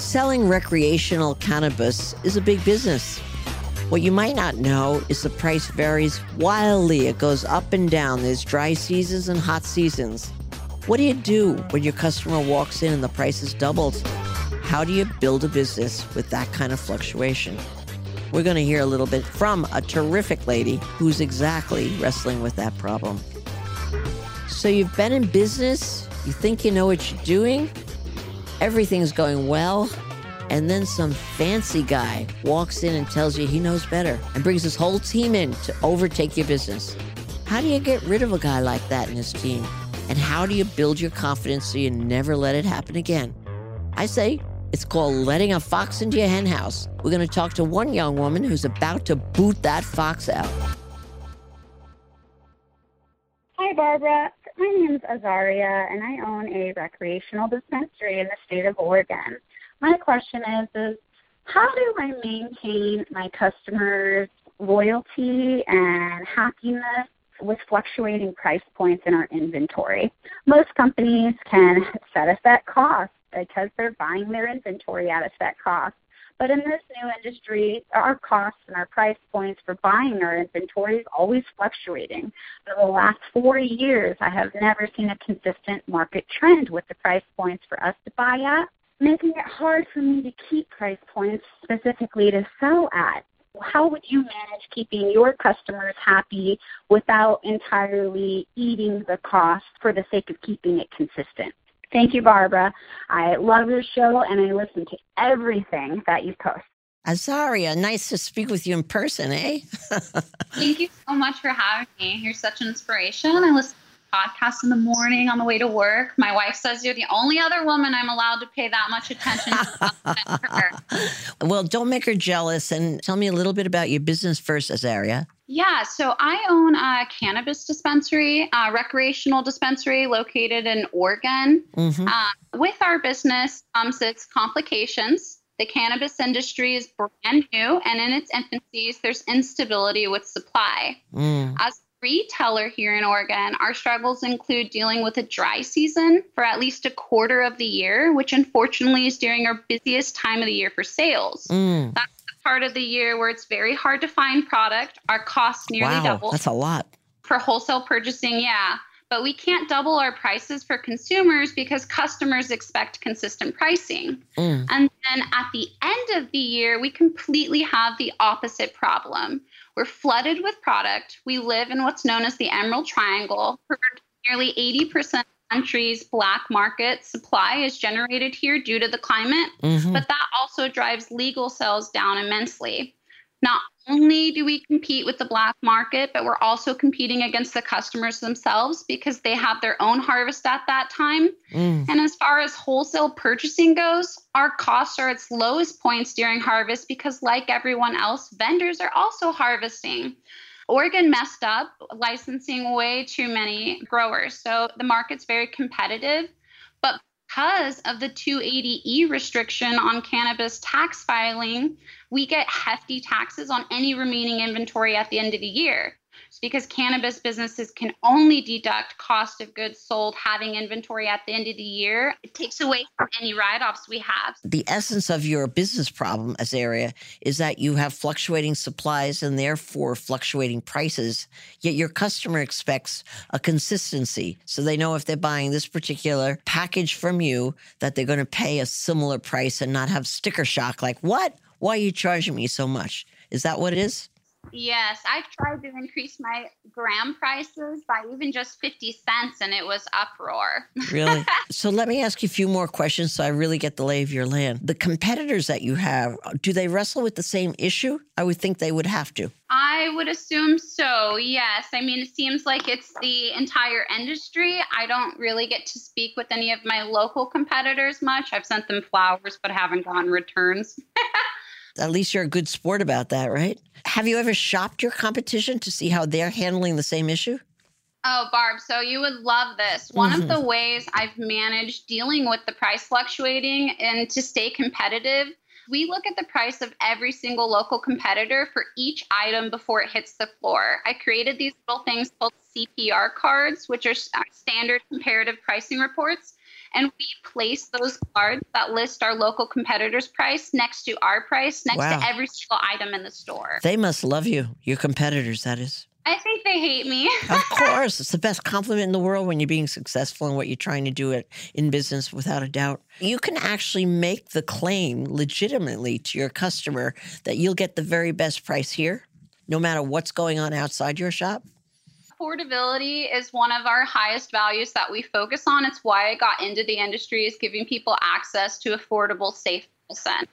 selling recreational cannabis is a big business. What you might not know is the price varies wildly. It goes up and down. There's dry seasons and hot seasons. What do you do when your customer walks in and the price is doubled? How do you build a business with that kind of fluctuation? We're going to hear a little bit from a terrific lady who's exactly wrestling with that problem. So, you've been in business, you think you know what you're doing, everything's going well, and then some fancy guy walks in and tells you he knows better and brings his whole team in to overtake your business. How do you get rid of a guy like that in his team? And how do you build your confidence so you never let it happen again? I say it's called letting a fox into your henhouse. We're going to talk to one young woman who's about to boot that fox out. Hi, Barbara. My name is Azaria, and I own a recreational dispensary in the state of Oregon. My question is, is how do I maintain my customers' loyalty and happiness with fluctuating price points in our inventory? Most companies can set a set cost because they're buying their inventory at a set cost. But in this new industry, our costs and our price points for buying our inventory is always fluctuating. For the last four years, I have never seen a consistent market trend with the price points for us to buy at, making it hard for me to keep price points specifically to sell at. How would you manage keeping your customers happy without entirely eating the cost for the sake of keeping it consistent? Thank you, Barbara. I love your show and I listen to everything that you post. Azaria, nice to speak with you in person, eh? Thank you so much for having me. You're such an inspiration. I listen to podcasts in the morning on the way to work. My wife says you're the only other woman I'm allowed to pay that much attention to. well, don't make her jealous and tell me a little bit about your business first, Azaria. Yeah, so I own a cannabis dispensary, a recreational dispensary located in Oregon. Mm-hmm. Uh, with our business comes its complications. The cannabis industry is brand new, and in its infancies, there's instability with supply. Mm. As retailer here in Oregon, our struggles include dealing with a dry season for at least a quarter of the year, which unfortunately is during our busiest time of the year for sales. Mm. That's the part of the year where it's very hard to find product. Our costs nearly wow, double. That's a lot. For wholesale purchasing, yeah. But we can't double our prices for consumers because customers expect consistent pricing. Mm. And then at the end of the year, we completely have the opposite problem. We're flooded with product. We live in what's known as the Emerald Triangle. For nearly 80% of the country's black market supply is generated here due to the climate, mm-hmm. but that also drives legal sales down immensely. Not only do we compete with the black market, but we're also competing against the customers themselves because they have their own harvest at that time. Mm. And as far as wholesale purchasing goes, our costs are its lowest points during harvest because, like everyone else, vendors are also harvesting. Oregon messed up licensing way too many growers. So the market's very competitive. But because of the 280E restriction on cannabis tax filing, we get hefty taxes on any remaining inventory at the end of the year because cannabis businesses can only deduct cost of goods sold having inventory at the end of the year. It takes away from any write offs we have. The essence of your business problem Azaria is that you have fluctuating supplies and therefore fluctuating prices, yet your customer expects a consistency. So they know if they're buying this particular package from you, that they're going to pay a similar price and not have sticker shock like, what? Why are you charging me so much? Is that what it is? Yes, I've tried to increase my gram prices by even just 50 cents and it was uproar. really? So let me ask you a few more questions so I really get the lay of your land. The competitors that you have, do they wrestle with the same issue? I would think they would have to. I would assume so, yes. I mean, it seems like it's the entire industry. I don't really get to speak with any of my local competitors much. I've sent them flowers, but haven't gotten returns. At least you're a good sport about that, right? Have you ever shopped your competition to see how they're handling the same issue? Oh, Barb, so you would love this. One mm-hmm. of the ways I've managed dealing with the price fluctuating and to stay competitive, we look at the price of every single local competitor for each item before it hits the floor. I created these little things called CPR cards, which are standard comparative pricing reports. And we place those cards that list our local competitor's price next to our price, next wow. to every single item in the store. They must love you, your competitors, that is. I think they hate me. of course. It's the best compliment in the world when you're being successful in what you're trying to do it in business, without a doubt. You can actually make the claim legitimately to your customer that you'll get the very best price here, no matter what's going on outside your shop affordability is one of our highest values that we focus on. It's why I got into the industry is giving people access to affordable, safe medicine.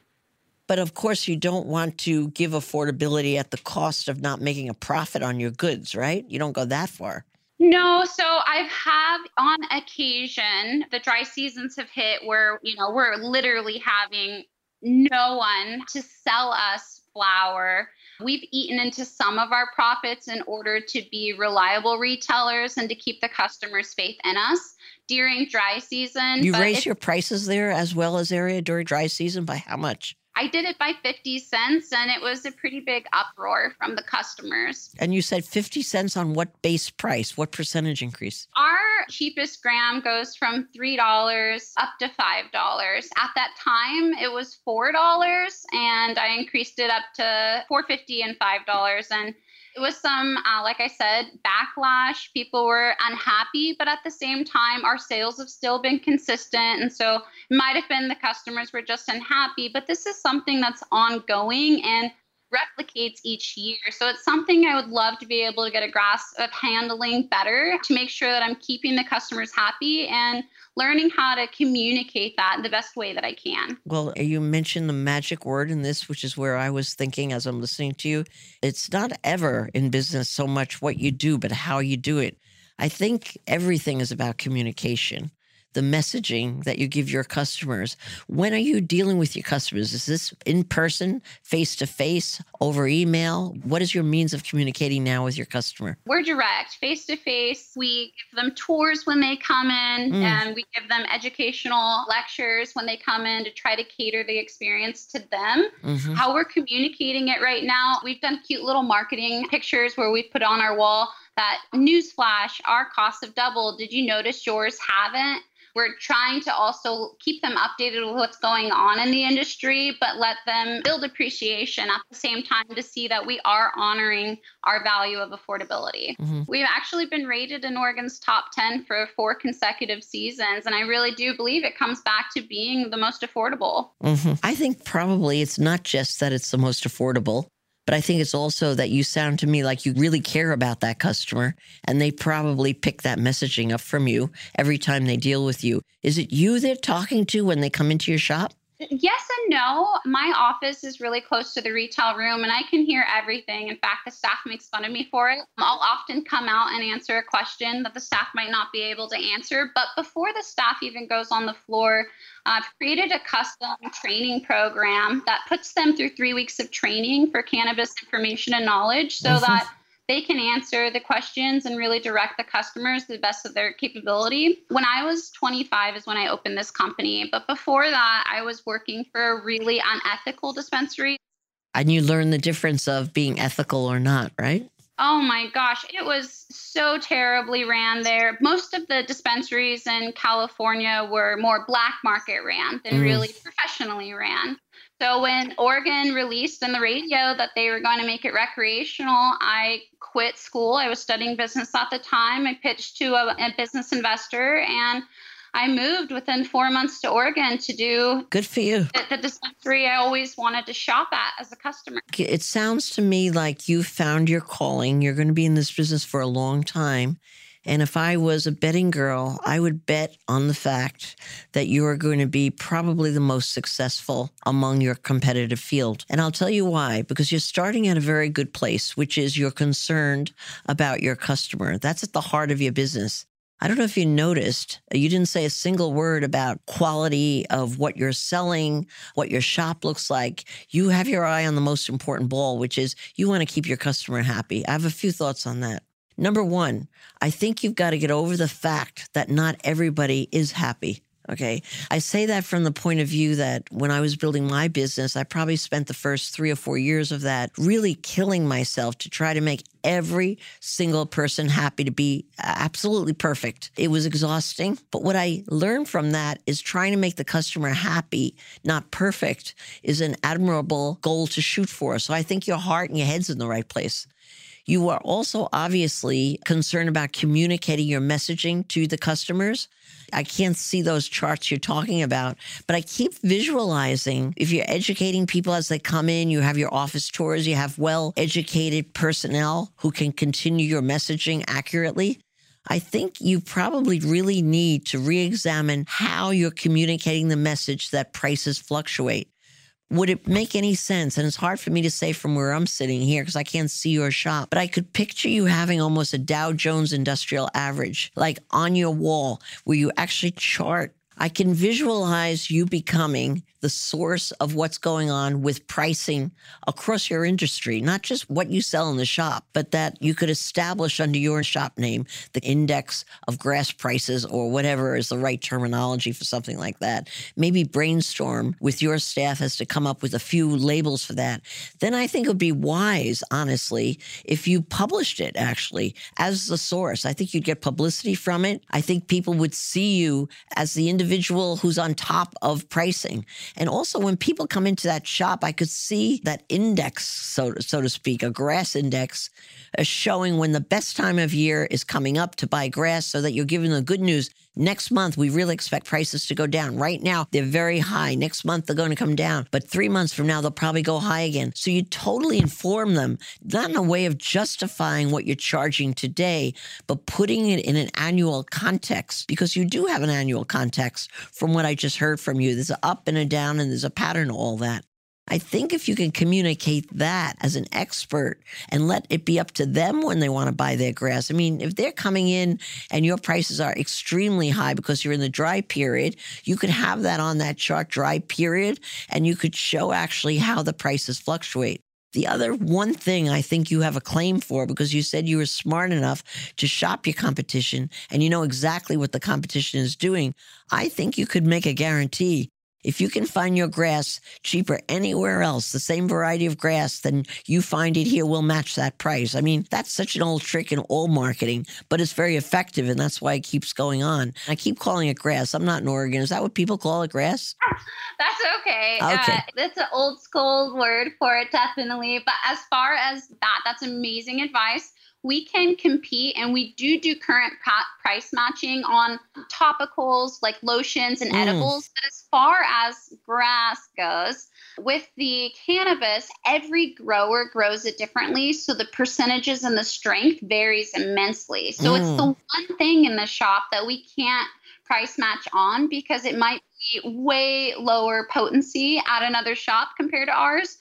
But of course, you don't want to give affordability at the cost of not making a profit on your goods, right? You don't go that far. No, so I've have on occasion the dry seasons have hit where, you know, we're literally having no one to sell us flour We've eaten into some of our profits in order to be reliable retailers and to keep the customers' faith in us during dry season. You raise your prices there as well Azaria during dry season by how much? I did it by 50 cents and it was a pretty big uproar from the customers. And you said 50 cents on what base price? What percentage increase? Our cheapest gram goes from $3 up to $5. At that time, it was $4 and I increased it up to $4.50 and $5 and it was some, uh, like I said, backlash. People were unhappy, but at the same time, our sales have still been consistent. And so it might have been the customers were just unhappy, but this is something that's ongoing and replicates each year. So it's something I would love to be able to get a grasp of handling better to make sure that I'm keeping the customers happy and learning how to communicate that in the best way that I can. Well, you mentioned the magic word in this, which is where I was thinking as I'm listening to you. It's not ever in business so much what you do, but how you do it. I think everything is about communication the messaging that you give your customers. When are you dealing with your customers? Is this in person, face to face, over email? What is your means of communicating now with your customer? We're direct, face to face. We give them tours when they come in, mm. and we give them educational lectures when they come in to try to cater the experience to them. Mm-hmm. How we're communicating it right now, we've done cute little marketing pictures where we put on our wall that newsflash, our costs have doubled. Did you notice yours haven't? We're trying to also keep them updated with what's going on in the industry, but let them build appreciation at the same time to see that we are honoring our value of affordability. Mm-hmm. We've actually been rated in Oregon's top 10 for four consecutive seasons. And I really do believe it comes back to being the most affordable. Mm-hmm. I think probably it's not just that it's the most affordable. But I think it's also that you sound to me like you really care about that customer and they probably pick that messaging up from you every time they deal with you. Is it you they're talking to when they come into your shop? Yes and no. My office is really close to the retail room and I can hear everything. In fact, the staff makes fun of me for it. I'll often come out and answer a question that the staff might not be able to answer. But before the staff even goes on the floor, I've created a custom training program that puts them through three weeks of training for cannabis information and knowledge so mm-hmm. that they can answer the questions and really direct the customers to the best of their capability. When I was 25 is when I opened this company, but before that, I was working for a really unethical dispensary. And you learn the difference of being ethical or not, right? Oh my gosh, it was so terribly ran there. Most of the dispensaries in California were more black market ran than mm. really professionally ran. So when Oregon released in the radio that they were going to make it recreational, I quit school. I was studying business at the time. I pitched to a, a business investor and I moved within four months to Oregon to do good for you. The, the dispensary I always wanted to shop at as a customer. It sounds to me like you found your calling. You're going to be in this business for a long time. And if I was a betting girl, I would bet on the fact that you are going to be probably the most successful among your competitive field. And I'll tell you why because you're starting at a very good place, which is you're concerned about your customer. That's at the heart of your business. I don't know if you noticed, you didn't say a single word about quality of what you're selling, what your shop looks like. You have your eye on the most important ball, which is you want to keep your customer happy. I have a few thoughts on that. Number one, I think you've got to get over the fact that not everybody is happy. Okay. I say that from the point of view that when I was building my business, I probably spent the first three or four years of that really killing myself to try to make every single person happy to be absolutely perfect. It was exhausting. But what I learned from that is trying to make the customer happy, not perfect, is an admirable goal to shoot for. So I think your heart and your head's in the right place. You are also obviously concerned about communicating your messaging to the customers. I can't see those charts you're talking about, but I keep visualizing if you're educating people as they come in, you have your office tours, you have well educated personnel who can continue your messaging accurately. I think you probably really need to re examine how you're communicating the message that prices fluctuate. Would it make any sense? And it's hard for me to say from where I'm sitting here because I can't see your shop, but I could picture you having almost a Dow Jones industrial average, like on your wall, where you actually chart. I can visualize you becoming the source of what's going on with pricing across your industry, not just what you sell in the shop, but that you could establish under your shop name the index of grass prices or whatever is the right terminology for something like that. Maybe brainstorm with your staff as to come up with a few labels for that. Then I think it would be wise, honestly, if you published it actually as the source. I think you'd get publicity from it. I think people would see you as the individual who's on top of pricing. And also, when people come into that shop, I could see that index, so, so to speak, a grass index, uh, showing when the best time of year is coming up to buy grass so that you're giving the good news. Next month, we really expect prices to go down. Right now, they're very high. Next month, they're going to come down. But three months from now, they'll probably go high again. So you totally inform them, not in a way of justifying what you're charging today, but putting it in an annual context because you do have an annual context from what I just heard from you. There's an up and a down, and there's a pattern to all that. I think if you can communicate that as an expert and let it be up to them when they want to buy their grass. I mean, if they're coming in and your prices are extremely high because you're in the dry period, you could have that on that chart, dry period, and you could show actually how the prices fluctuate. The other one thing I think you have a claim for because you said you were smart enough to shop your competition and you know exactly what the competition is doing. I think you could make a guarantee if you can find your grass cheaper anywhere else, the same variety of grass, then you find it here, we'll match that price. I mean, that's such an old trick in all marketing, but it's very effective, and that's why it keeps going on. I keep calling it grass. I'm not in Oregon. Is that what people call it, grass? That's okay. Okay. Uh, that's an old school word for it, definitely. But as far as that, that's amazing advice we can compete and we do do current price matching on topicals like lotions and mm. edibles. But as far as grass goes, with the cannabis, every grower grows it differently. So the percentages and the strength varies immensely. So mm. it's the one thing in the shop that we can't price match on because it might be way lower potency at another shop compared to ours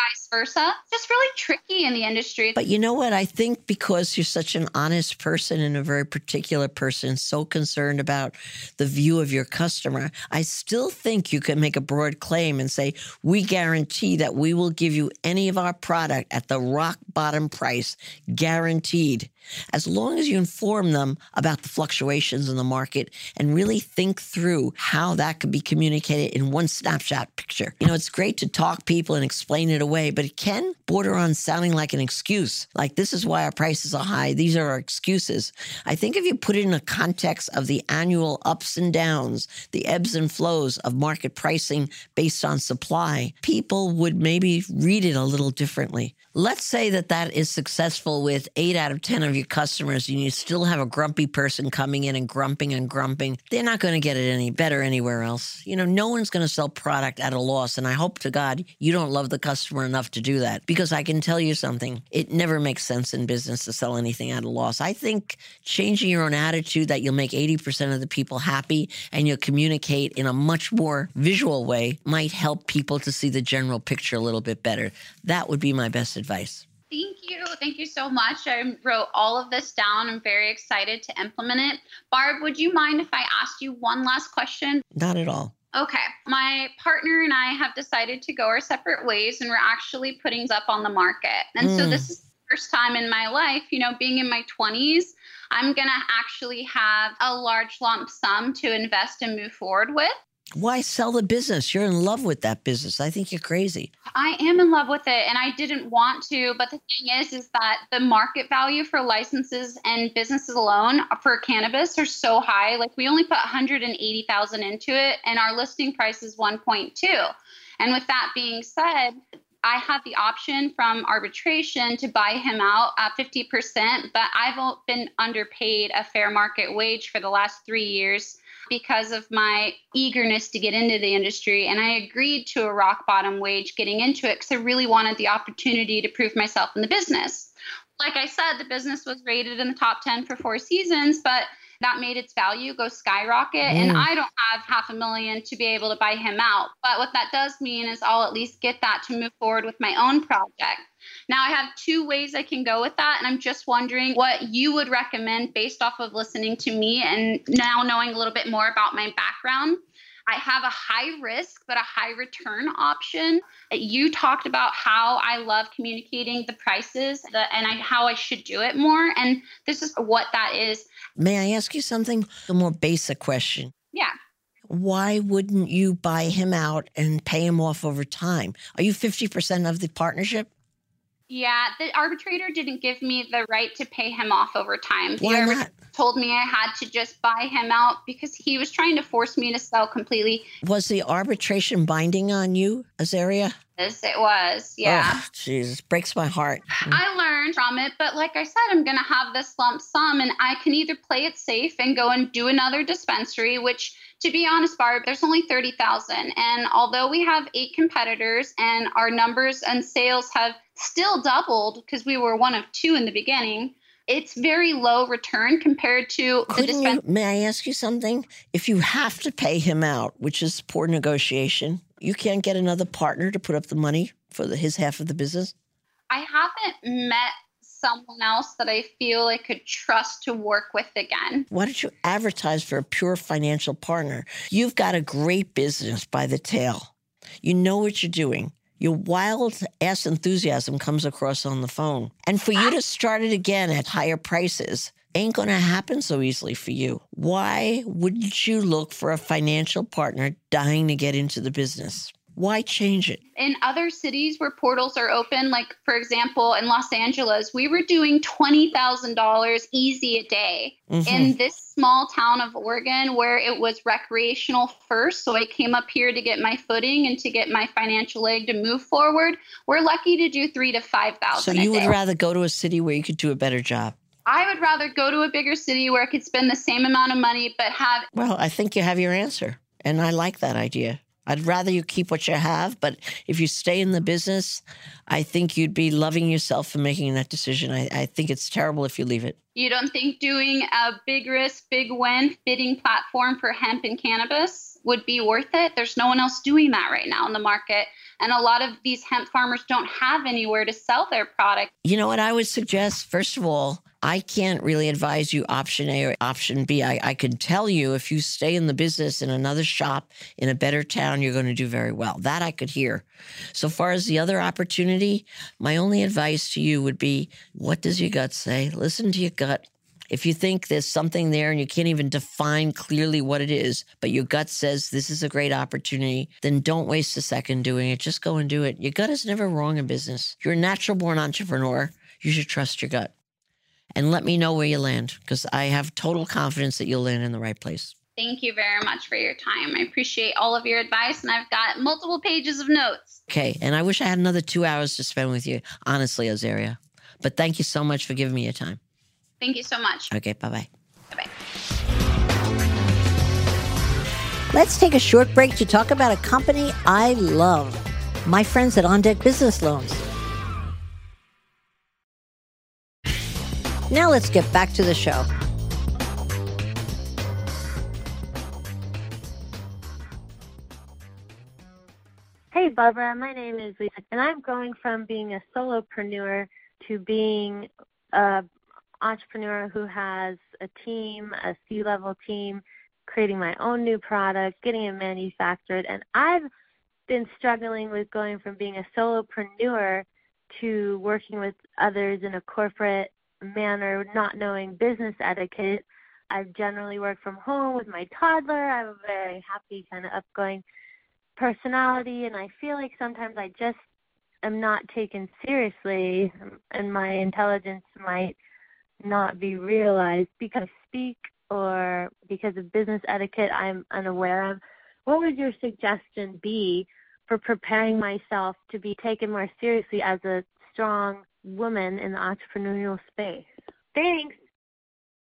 vice versa. Just really tricky in the industry. But you know what? I think because you're such an honest person and a very particular person, so concerned about the view of your customer, I still think you can make a broad claim and say, we guarantee that we will give you any of our product at the rock bottom price, guaranteed as long as you inform them about the fluctuations in the market and really think through how that could be communicated in one snapshot picture. You know, it's great to talk people and explain it away, but it can border on sounding like an excuse. Like, this is why our prices are high. These are our excuses. I think if you put it in a context of the annual ups and downs, the ebbs and flows of market pricing based on supply, people would maybe read it a little differently. Let's say that that is successful with eight out of 10 of your customers, and you still have a grumpy person coming in and grumping and grumping. They're not going to get it any better anywhere else. You know, no one's going to sell product at a loss. And I hope to God you don't love the customer enough to do that because I can tell you something. It never makes sense in business to sell anything at a loss. I think changing your own attitude that you'll make 80% of the people happy and you'll communicate in a much more visual way might help people to see the general picture a little bit better. That would be my best advice. Thank you. Thank you so much. I wrote all of this down. I'm very excited to implement it. Barb, would you mind if I asked you one last question? Not at all. Okay. My partner and I have decided to go our separate ways, and we're actually putting up on the market. And mm. so this is the first time in my life, you know, being in my 20s, I'm going to actually have a large lump sum to invest and move forward with. Why sell the business? You're in love with that business. I think you're crazy. I am in love with it and I didn't want to, but the thing is is that the market value for licenses and businesses alone for cannabis are so high. Like we only put 180,000 into it and our listing price is 1.2. And with that being said, I have the option from arbitration to buy him out at 50%, but I've been underpaid a fair market wage for the last 3 years because of my eagerness to get into the industry. And I agreed to a rock bottom wage getting into it because I really wanted the opportunity to prove myself in the business. Like I said, the business was rated in the top 10 for four seasons, but that made its value go skyrocket. Mm. And I don't have half a million to be able to buy him out. But what that does mean is I'll at least get that to move forward with my own project. Now, I have two ways I can go with that. And I'm just wondering what you would recommend based off of listening to me and now knowing a little bit more about my background. I have a high risk but a high return option. You talked about how I love communicating the prices the, and I, how I should do it more. And this is what that is. May I ask you something? A more basic question. Yeah. Why wouldn't you buy him out and pay him off over time? Are you 50% of the partnership? Yeah, the arbitrator didn't give me the right to pay him off over time. The Why not? Told me I had to just buy him out because he was trying to force me to sell completely. Was the arbitration binding on you, Azaria? Yes, it was. Yeah. Jesus, breaks my heart. I learned from it, but like I said, I'm going to have this lump sum and I can either play it safe and go and do another dispensary, which to be honest, Barb, there's only 30,000. And although we have eight competitors and our numbers and sales have still doubled because we were one of two in the beginning, it's very low return compared to Couldn't the dispense- you, May I ask you something? If you have to pay him out, which is poor negotiation, you can't get another partner to put up the money for the, his half of the business? I haven't met someone else that I feel I could trust to work with again. Why don't you advertise for a pure financial partner? You've got a great business by the tail. You know what you're doing. Your wild ass enthusiasm comes across on the phone. And for you to start it again at higher prices ain't going to happen so easily for you. Why wouldn't you look for a financial partner dying to get into the business? Why change it? In other cities where portals are open, like for example in Los Angeles, we were doing $20,000 easy a day. Mm-hmm. In this small town of Oregon where it was recreational first, so I came up here to get my footing and to get my financial leg to move forward, we're lucky to do 3 to 5,000 So you would rather go to a city where you could do a better job? I would rather go to a bigger city where I could spend the same amount of money but have Well, I think you have your answer. And I like that idea. I'd rather you keep what you have, but if you stay in the business, I think you'd be loving yourself for making that decision. I, I think it's terrible if you leave it. You don't think doing a big risk, big win bidding platform for hemp and cannabis would be worth it? There's no one else doing that right now in the market. And a lot of these hemp farmers don't have anywhere to sell their product. You know what I would suggest? First of all, I can't really advise you option A or option B. I, I can tell you if you stay in the business in another shop in a better town, you're going to do very well. That I could hear. So far as the other opportunity, my only advice to you would be what does your gut say? Listen to your gut. If you think there's something there and you can't even define clearly what it is, but your gut says this is a great opportunity, then don't waste a second doing it. Just go and do it. Your gut is never wrong in business. You're a natural born entrepreneur. You should trust your gut and let me know where you land because I have total confidence that you'll land in the right place. Thank you very much for your time. I appreciate all of your advice, and I've got multiple pages of notes. Okay. And I wish I had another two hours to spend with you, honestly, Azaria. But thank you so much for giving me your time. Thank you so much. Okay. Bye bye. Bye bye. Let's take a short break to talk about a company I love my friends at On Deck Business Loans. Now let's get back to the show. Hey, Barbara. My name is Lisa, and I'm going from being a solopreneur to being an entrepreneur who has a team, a C-level team, creating my own new product, getting it manufactured, and I've been struggling with going from being a solopreneur to working with others in a corporate manner, not knowing business etiquette. I generally work from home with my toddler. I'm a very happy, kind of upgoing personality, and I feel like sometimes I just am not taken seriously, and my intelligence might not be realized because speak or because of business etiquette I'm unaware of. What would your suggestion be for preparing myself to be taken more seriously as a strong woman in the entrepreneurial space? Thanks.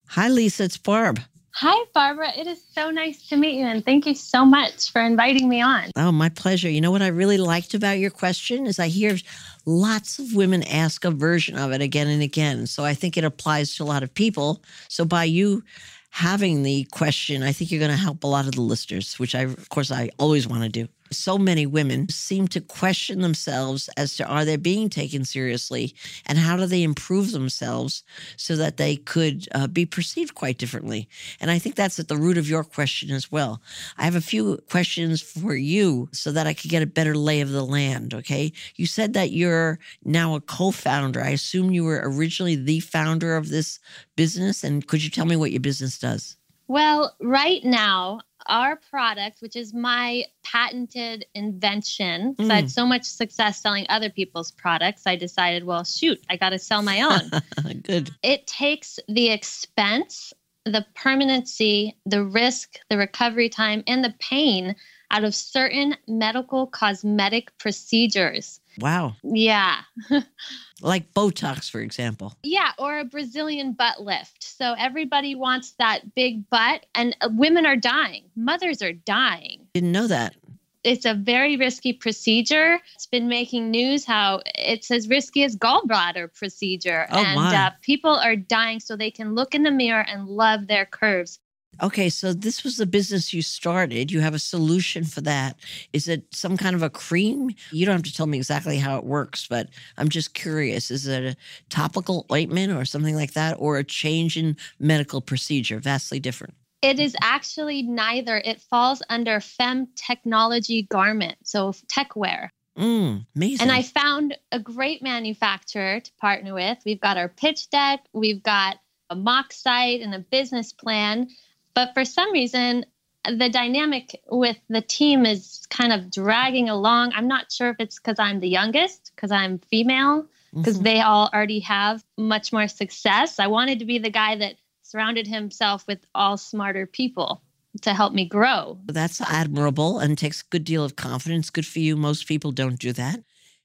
Hi, Lisa. It's Barb. Hi, Barbara. It is so nice to meet you, and thank you so much for inviting me on. Oh, my pleasure. You know what I really liked about your question is I hear lots of women ask a version of it again and again. So I think it applies to a lot of people. So by you having the question, I think you're going to help a lot of the listeners, which I, of course, I always want to do so many women seem to question themselves as to are they being taken seriously and how do they improve themselves so that they could uh, be perceived quite differently. And I think that's at the root of your question as well. I have a few questions for you so that I could get a better lay of the land. Okay. You said that you're now a co founder. I assume you were originally the founder of this business. And could you tell me what your business does? Well, right now, our product, which is my patented invention, mm. I had so much success selling other people's products, I decided, well, shoot, I got to sell my own. Good. It takes the expense, the permanency, the risk, the recovery time, and the pain out of certain medical cosmetic procedures. Wow. Yeah. like Botox, for example. Yeah, or a Brazilian butt lift. So everybody wants that big butt, and uh, women are dying. Mothers are dying. Didn't know that. It's a very risky procedure. It's been making news how it's as risky as gallbladder procedure. Oh, and. Uh, people are dying so they can look in the mirror and love their curves. Okay, so this was the business you started. You have a solution for that. Is it some kind of a cream? You don't have to tell me exactly how it works, but I'm just curious. Is it a topical ointment or something like that, or a change in medical procedure? Vastly different. It is actually neither. It falls under fem technology garment, so tech wear. Mm, amazing. And I found a great manufacturer to partner with. We've got our pitch deck, we've got a mock site and a business plan. But for some reason, the dynamic with the team is kind of dragging along. I'm not sure if it's because I'm the youngest, because I'm female, because mm-hmm. they all already have much more success. I wanted to be the guy that surrounded himself with all smarter people to help me grow. That's admirable and takes a good deal of confidence. Good for you. Most people don't do that.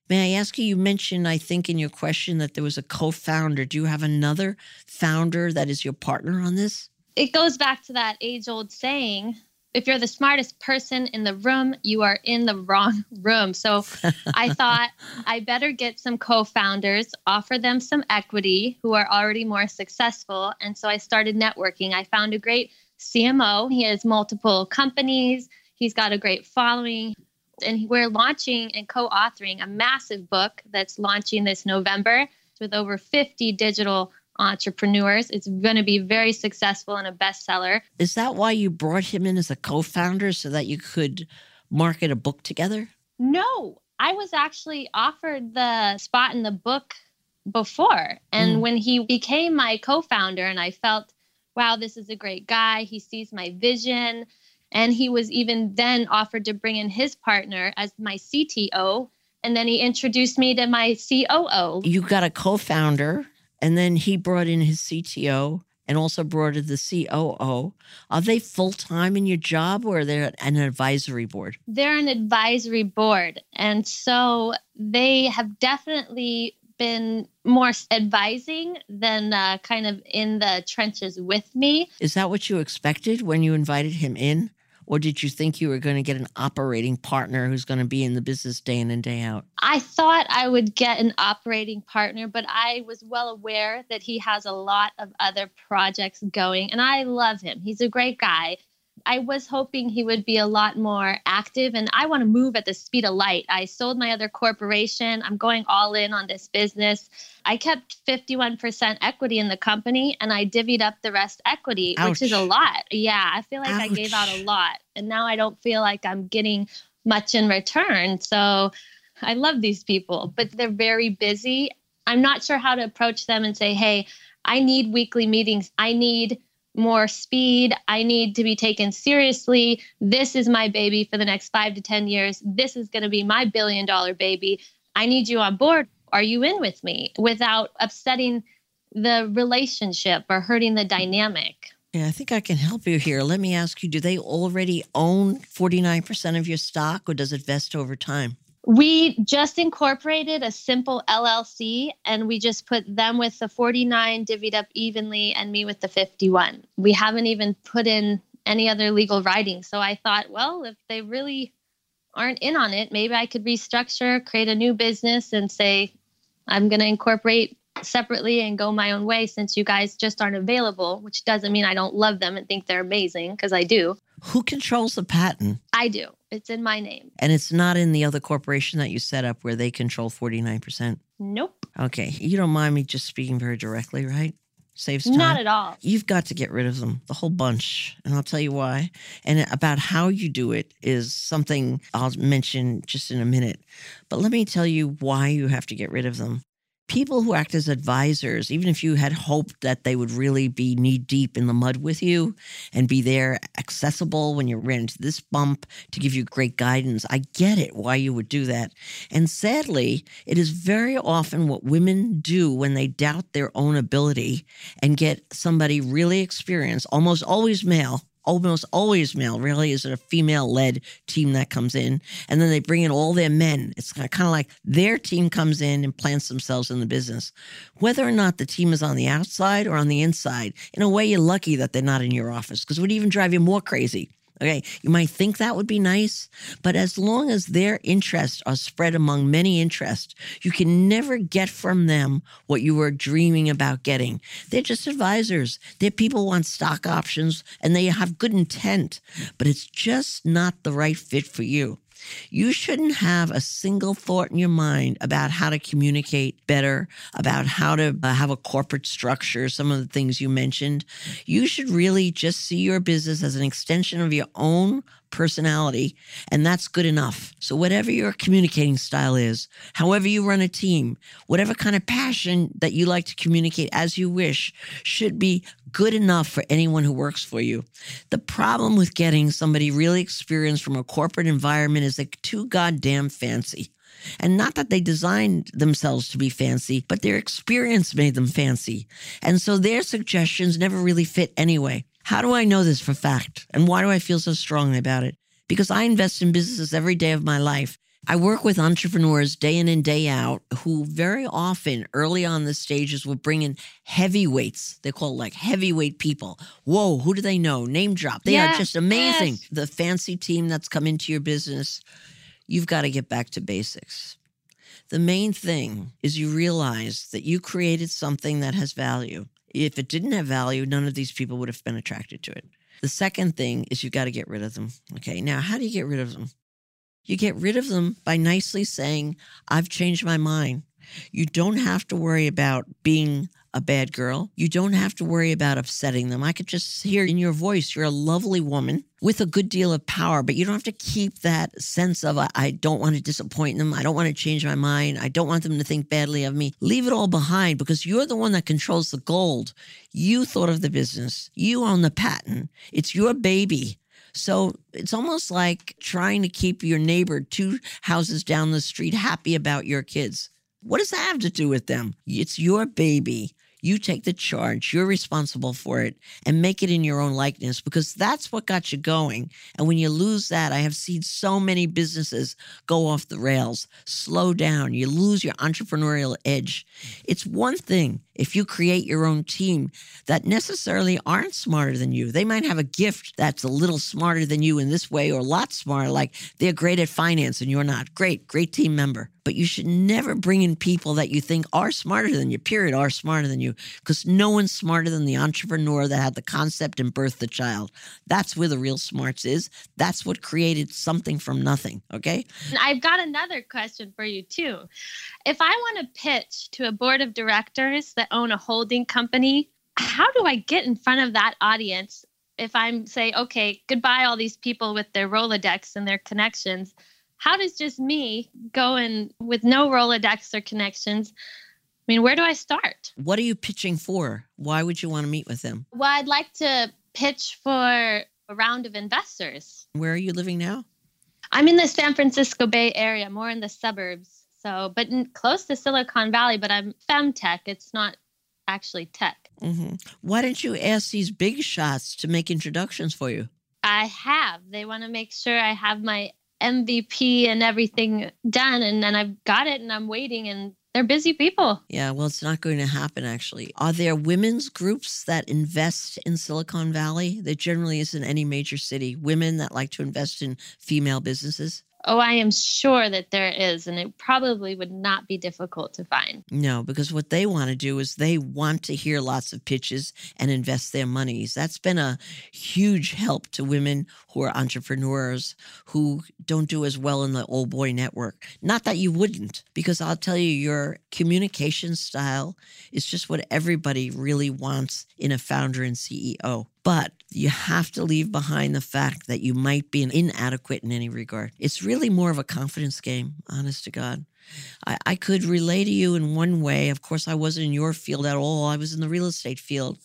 May I ask you? You mentioned, I think, in your question that there was a co founder. Do you have another founder that is your partner on this? It goes back to that age old saying if you're the smartest person in the room, you are in the wrong room. So I thought I better get some co founders, offer them some equity who are already more successful. And so I started networking. I found a great CMO. He has multiple companies, he's got a great following. And we're launching and co authoring a massive book that's launching this November with over 50 digital entrepreneurs. It's going to be very successful and a bestseller. Is that why you brought him in as a co founder so that you could market a book together? No, I was actually offered the spot in the book before. And mm. when he became my co founder, and I felt, wow, this is a great guy, he sees my vision. And he was even then offered to bring in his partner as my CTO. And then he introduced me to my COO. You got a co founder and then he brought in his CTO and also brought in the COO. Are they full time in your job or are they an advisory board? They're an advisory board. And so they have definitely been more advising than uh, kind of in the trenches with me. Is that what you expected when you invited him in? Or did you think you were going to get an operating partner who's going to be in the business day in and day out? I thought I would get an operating partner, but I was well aware that he has a lot of other projects going, and I love him. He's a great guy. I was hoping he would be a lot more active and I want to move at the speed of light. I sold my other corporation. I'm going all in on this business. I kept 51% equity in the company and I divvied up the rest equity, Ouch. which is a lot. Yeah, I feel like Ouch. I gave out a lot and now I don't feel like I'm getting much in return. So I love these people, but they're very busy. I'm not sure how to approach them and say, hey, I need weekly meetings. I need more speed. I need to be taken seriously. This is my baby for the next five to 10 years. This is going to be my billion dollar baby. I need you on board. Are you in with me without upsetting the relationship or hurting the dynamic? Yeah, I think I can help you here. Let me ask you do they already own 49% of your stock or does it vest over time? We just incorporated a simple LLC and we just put them with the 49 divvied up evenly and me with the 51. We haven't even put in any other legal writing. So I thought, well, if they really aren't in on it, maybe I could restructure, create a new business and say, I'm going to incorporate separately and go my own way since you guys just aren't available, which doesn't mean I don't love them and think they're amazing because I do. Who controls the patent? I do. It's in my name. And it's not in the other corporation that you set up where they control 49%? Nope. Okay. You don't mind me just speaking very directly, right? Saves time. Not at all. You've got to get rid of them, the whole bunch. And I'll tell you why. And about how you do it is something I'll mention just in a minute. But let me tell you why you have to get rid of them people who act as advisors, even if you had hoped that they would really be knee deep in the mud with you and be there accessible when you ran into this bump to give you great guidance, I get it why you would do that. And sadly, it is very often what women do when they doubt their own ability and get somebody really experienced, almost always male, almost always male. Really, is it a female led team that comes in, and then they bring in all their men. It's kind of like their team comes in and plants themselves in the business, whether or not the team is on the outside or on the inside. In a way, you're lucky that they're not in your office because it would even drive you more crazy Okay, you might think that would be nice, but as long as their interests are spread among many interests, you can never get from them what you were dreaming about getting. They're just advisors. They're people want stock options and they have good intent, but it's just not the right fit for you. You shouldn't have a single thought in your mind about how to communicate better, about how to uh, have a corporate structure, some of the things you mentioned. You should really just see your business as an extension of your own personality, and that's good enough. So, whatever your communicating style is, however you run a team, whatever kind of passion that you like to communicate as you wish, should be good enough for anyone who works for you. The problem with getting somebody really experienced from a corporate environment is they're too goddamn fancy. And not that they designed themselves to be fancy, but their experience made them fancy. And so their suggestions never really fit anyway. How do I know this for fact? And why do I feel so strongly about it? Because I invest in businesses every day of my life. I work with entrepreneurs day in and day out who very often early on the stages will bring in heavyweights. They call it like heavyweight people. Whoa, who do they know? Name drop. They yes, are just amazing. Yes. The fancy team that's come into your business, you've got to get back to basics. The main thing is you realize that you created something that has value. If it didn't have value, none of these people would have been attracted to it. The second thing is you've got to get rid of them. Okay. Now, how do you get rid of them? You get rid of them by nicely saying, I've changed my mind. You don't have to worry about being a bad girl. You don't have to worry about upsetting them. I could just hear in your voice, you're a lovely woman with a good deal of power, but you don't have to keep that sense of, I don't want to disappoint them. I don't want to change my mind. I don't want them to think badly of me. Leave it all behind because you're the one that controls the gold. You thought of the business, you own the patent, it's your baby. So it's almost like trying to keep your neighbor two houses down the street happy about your kids. What does that have to do with them? It's your baby. You take the charge, you're responsible for it, and make it in your own likeness because that's what got you going. And when you lose that, I have seen so many businesses go off the rails, slow down, you lose your entrepreneurial edge. It's one thing if you create your own team that necessarily aren't smarter than you. They might have a gift that's a little smarter than you in this way or a lot smarter, like they're great at finance and you're not. Great, great team member. But you should never bring in people that you think are smarter than you, period, are smarter than you, because no one's smarter than the entrepreneur that had the concept and birthed the child. That's where the real smarts is. That's what created something from nothing. Okay. I've got another question for you, too. If I want to pitch to a board of directors that own a holding company, how do I get in front of that audience if I'm say, okay, goodbye all these people with their Rolodex and their connections? How does just me go in with no Rolodex or connections? I mean, where do I start? What are you pitching for? Why would you want to meet with them? Well, I'd like to pitch for a round of investors. Where are you living now? I'm in the San Francisco Bay Area, more in the suburbs. So, but close to Silicon Valley, but I'm femtech. It's not actually tech. Mm-hmm. Why don't you ask these big shots to make introductions for you? I have. They want to make sure I have my MVP and everything done, and then I've got it, and I'm waiting, and they're busy people. Yeah, well, it's not going to happen actually. Are there women's groups that invest in Silicon Valley? There generally isn't any major city. Women that like to invest in female businesses? Oh, I am sure that there is, and it probably would not be difficult to find. No, because what they want to do is they want to hear lots of pitches and invest their monies. That's been a huge help to women who are entrepreneurs who don't do as well in the old boy network. Not that you wouldn't, because I'll tell you, your communication style is just what everybody really wants in a founder and CEO. But you have to leave behind the fact that you might be inadequate in any regard. It's really more of a confidence game, honest to God. I, I could relay to you in one way. Of course, I wasn't in your field at all, I was in the real estate field.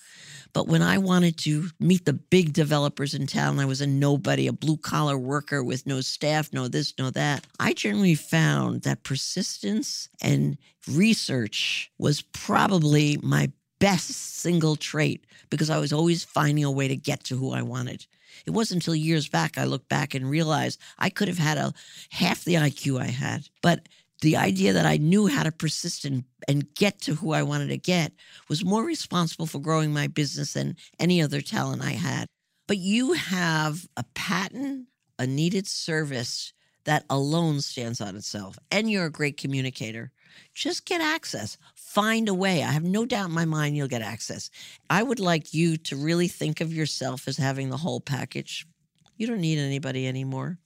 But when I wanted to meet the big developers in town, I was a nobody, a blue collar worker with no staff, no this, no that. I generally found that persistence and research was probably my best single trait because I was always finding a way to get to who I wanted. It wasn't until years back I looked back and realized I could have had a half the IQ I had, but the idea that I knew how to persist and, and get to who I wanted to get was more responsible for growing my business than any other talent I had. But you have a patent, a needed service that alone stands on itself, and you're a great communicator. Just get access. Find a way. I have no doubt in my mind you'll get access. I would like you to really think of yourself as having the whole package. You don't need anybody anymore.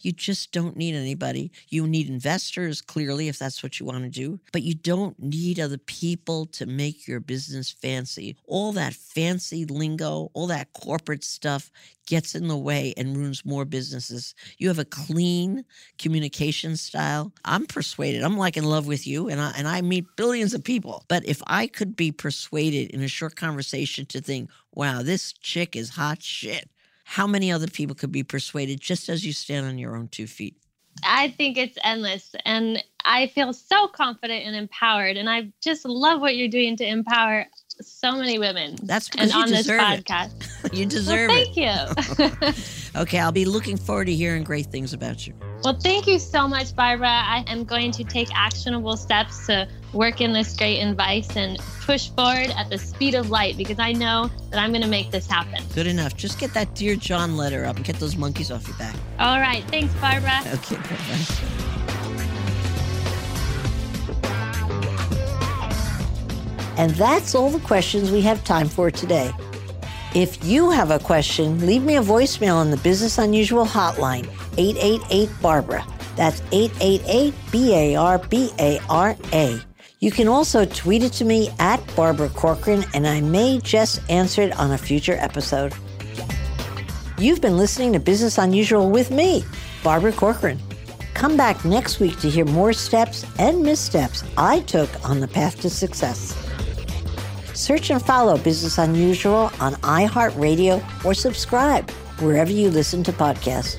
You just don't need anybody. You need investors, clearly, if that's what you want to do, but you don't need other people to make your business fancy. All that fancy lingo, all that corporate stuff gets in the way and ruins more businesses. You have a clean communication style. I'm persuaded. I'm like in love with you and I and I meet billions of people. But if I could be persuaded in a short conversation to think, wow, this chick is hot shit how many other people could be persuaded just as you stand on your own two feet? I think it's endless. And I feel so confident and empowered. And I just love what you're doing to empower so many women. That's because and you on deserve this it. podcast. you deserve well, it. thank you. okay, I'll be looking forward to hearing great things about you. Well, thank you so much, Barbara. I am going to take actionable steps to work in this great advice and push forward at the speed of light because I know that I'm going to make this happen. Good enough. Just get that Dear John letter up and get those monkeys off your back. All right. Thanks, Barbara. Okay, bye And that's all the questions we have time for today. If you have a question, leave me a voicemail on the Business Unusual hotline, 888 Barbara. That's 888 B A R B A R A. You can also tweet it to me at Barbara Corcoran, and I may just answer it on a future episode. You've been listening to Business Unusual with me, Barbara Corcoran. Come back next week to hear more steps and missteps I took on the path to success. Search and follow Business Unusual on iHeartRadio or subscribe wherever you listen to podcasts.